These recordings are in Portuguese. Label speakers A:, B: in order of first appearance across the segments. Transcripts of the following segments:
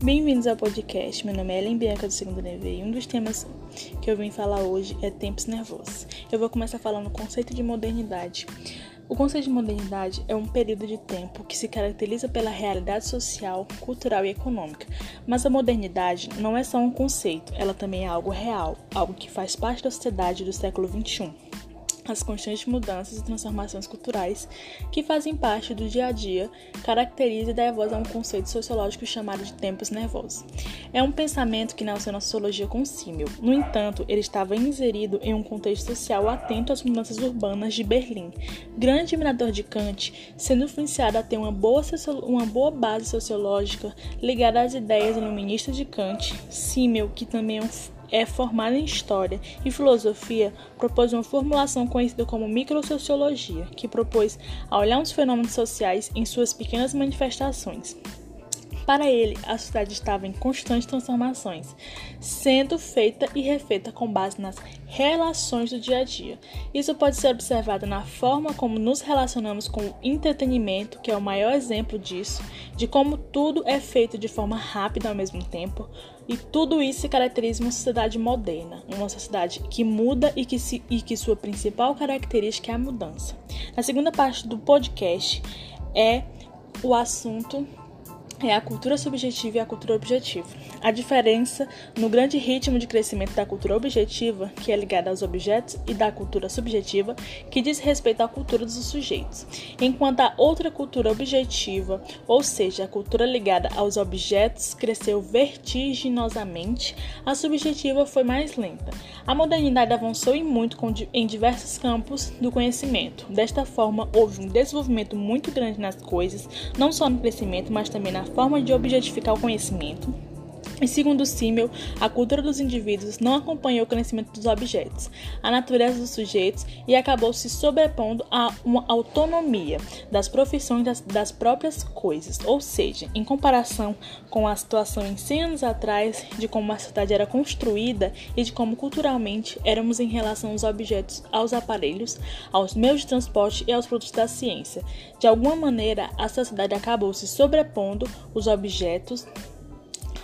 A: Bem-vindos ao podcast. Meu nome é Ellen Bianca do segundo nível e um dos temas que eu vim falar hoje é tempos nervosos. Eu vou começar falando o conceito de modernidade. O conceito de modernidade é um período de tempo que se caracteriza pela realidade social, cultural e econômica. Mas a modernidade não é só um conceito, ela também é algo real, algo que faz parte da sociedade do século XXI as constantes mudanças e transformações culturais que fazem parte do dia a dia caracteriza e dá voz a um conceito sociológico chamado de tempos nervosos. É um pensamento que nasceu na sociologia com Simmel. No entanto, ele estava inserido em um contexto social atento às mudanças urbanas de Berlim. Grande admirador de Kant, sendo influenciado a ter uma boa, uma boa base sociológica ligada às ideias iluministas de Kant, Simmel, que também é um é formado em História e Filosofia, propôs uma formulação conhecida como microsociologia, que propôs a olhar os fenômenos sociais em suas pequenas manifestações. Para ele, a sociedade estava em constantes transformações, sendo feita e refeita com base nas relações do dia a dia. Isso pode ser observado na forma como nos relacionamos com o entretenimento, que é o maior exemplo disso, de como tudo é feito de forma rápida ao mesmo tempo, e tudo isso se caracteriza uma sociedade moderna, uma sociedade que muda e que, se, e que sua principal característica é a mudança. Na segunda parte do podcast é o assunto é a cultura subjetiva e a cultura objetiva. A diferença no grande ritmo de crescimento da cultura objetiva, que é ligada aos objetos, e da cultura subjetiva, que diz respeito à cultura dos sujeitos. Enquanto a outra cultura objetiva, ou seja, a cultura ligada aos objetos, cresceu vertiginosamente, a subjetiva foi mais lenta. A modernidade avançou em muito em diversos campos do conhecimento. Desta forma, houve um desenvolvimento muito grande nas coisas, não só no crescimento, mas também na forma de objetificar o conhecimento. E segundo Simmel, a cultura dos indivíduos não acompanhou o crescimento dos objetos, a natureza dos sujeitos e acabou se sobrepondo a uma autonomia das profissões das, das próprias coisas, ou seja, em comparação com a situação em 100 anos atrás, de como a cidade era construída e de como culturalmente éramos em relação aos objetos, aos aparelhos, aos meios de transporte e aos produtos da ciência. De alguma maneira, a sociedade acabou se sobrepondo os objetos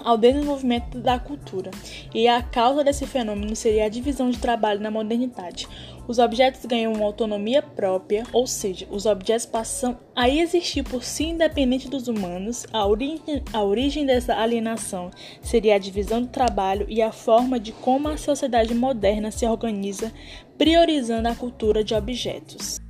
A: ao desenvolvimento da cultura, e a causa desse fenômeno seria a divisão de trabalho na modernidade. Os objetos ganham uma autonomia própria, ou seja, os objetos passam a existir por si independente dos humanos. A origem, a origem dessa alienação seria a divisão do trabalho e a forma de como a sociedade moderna se organiza, priorizando a cultura de objetos.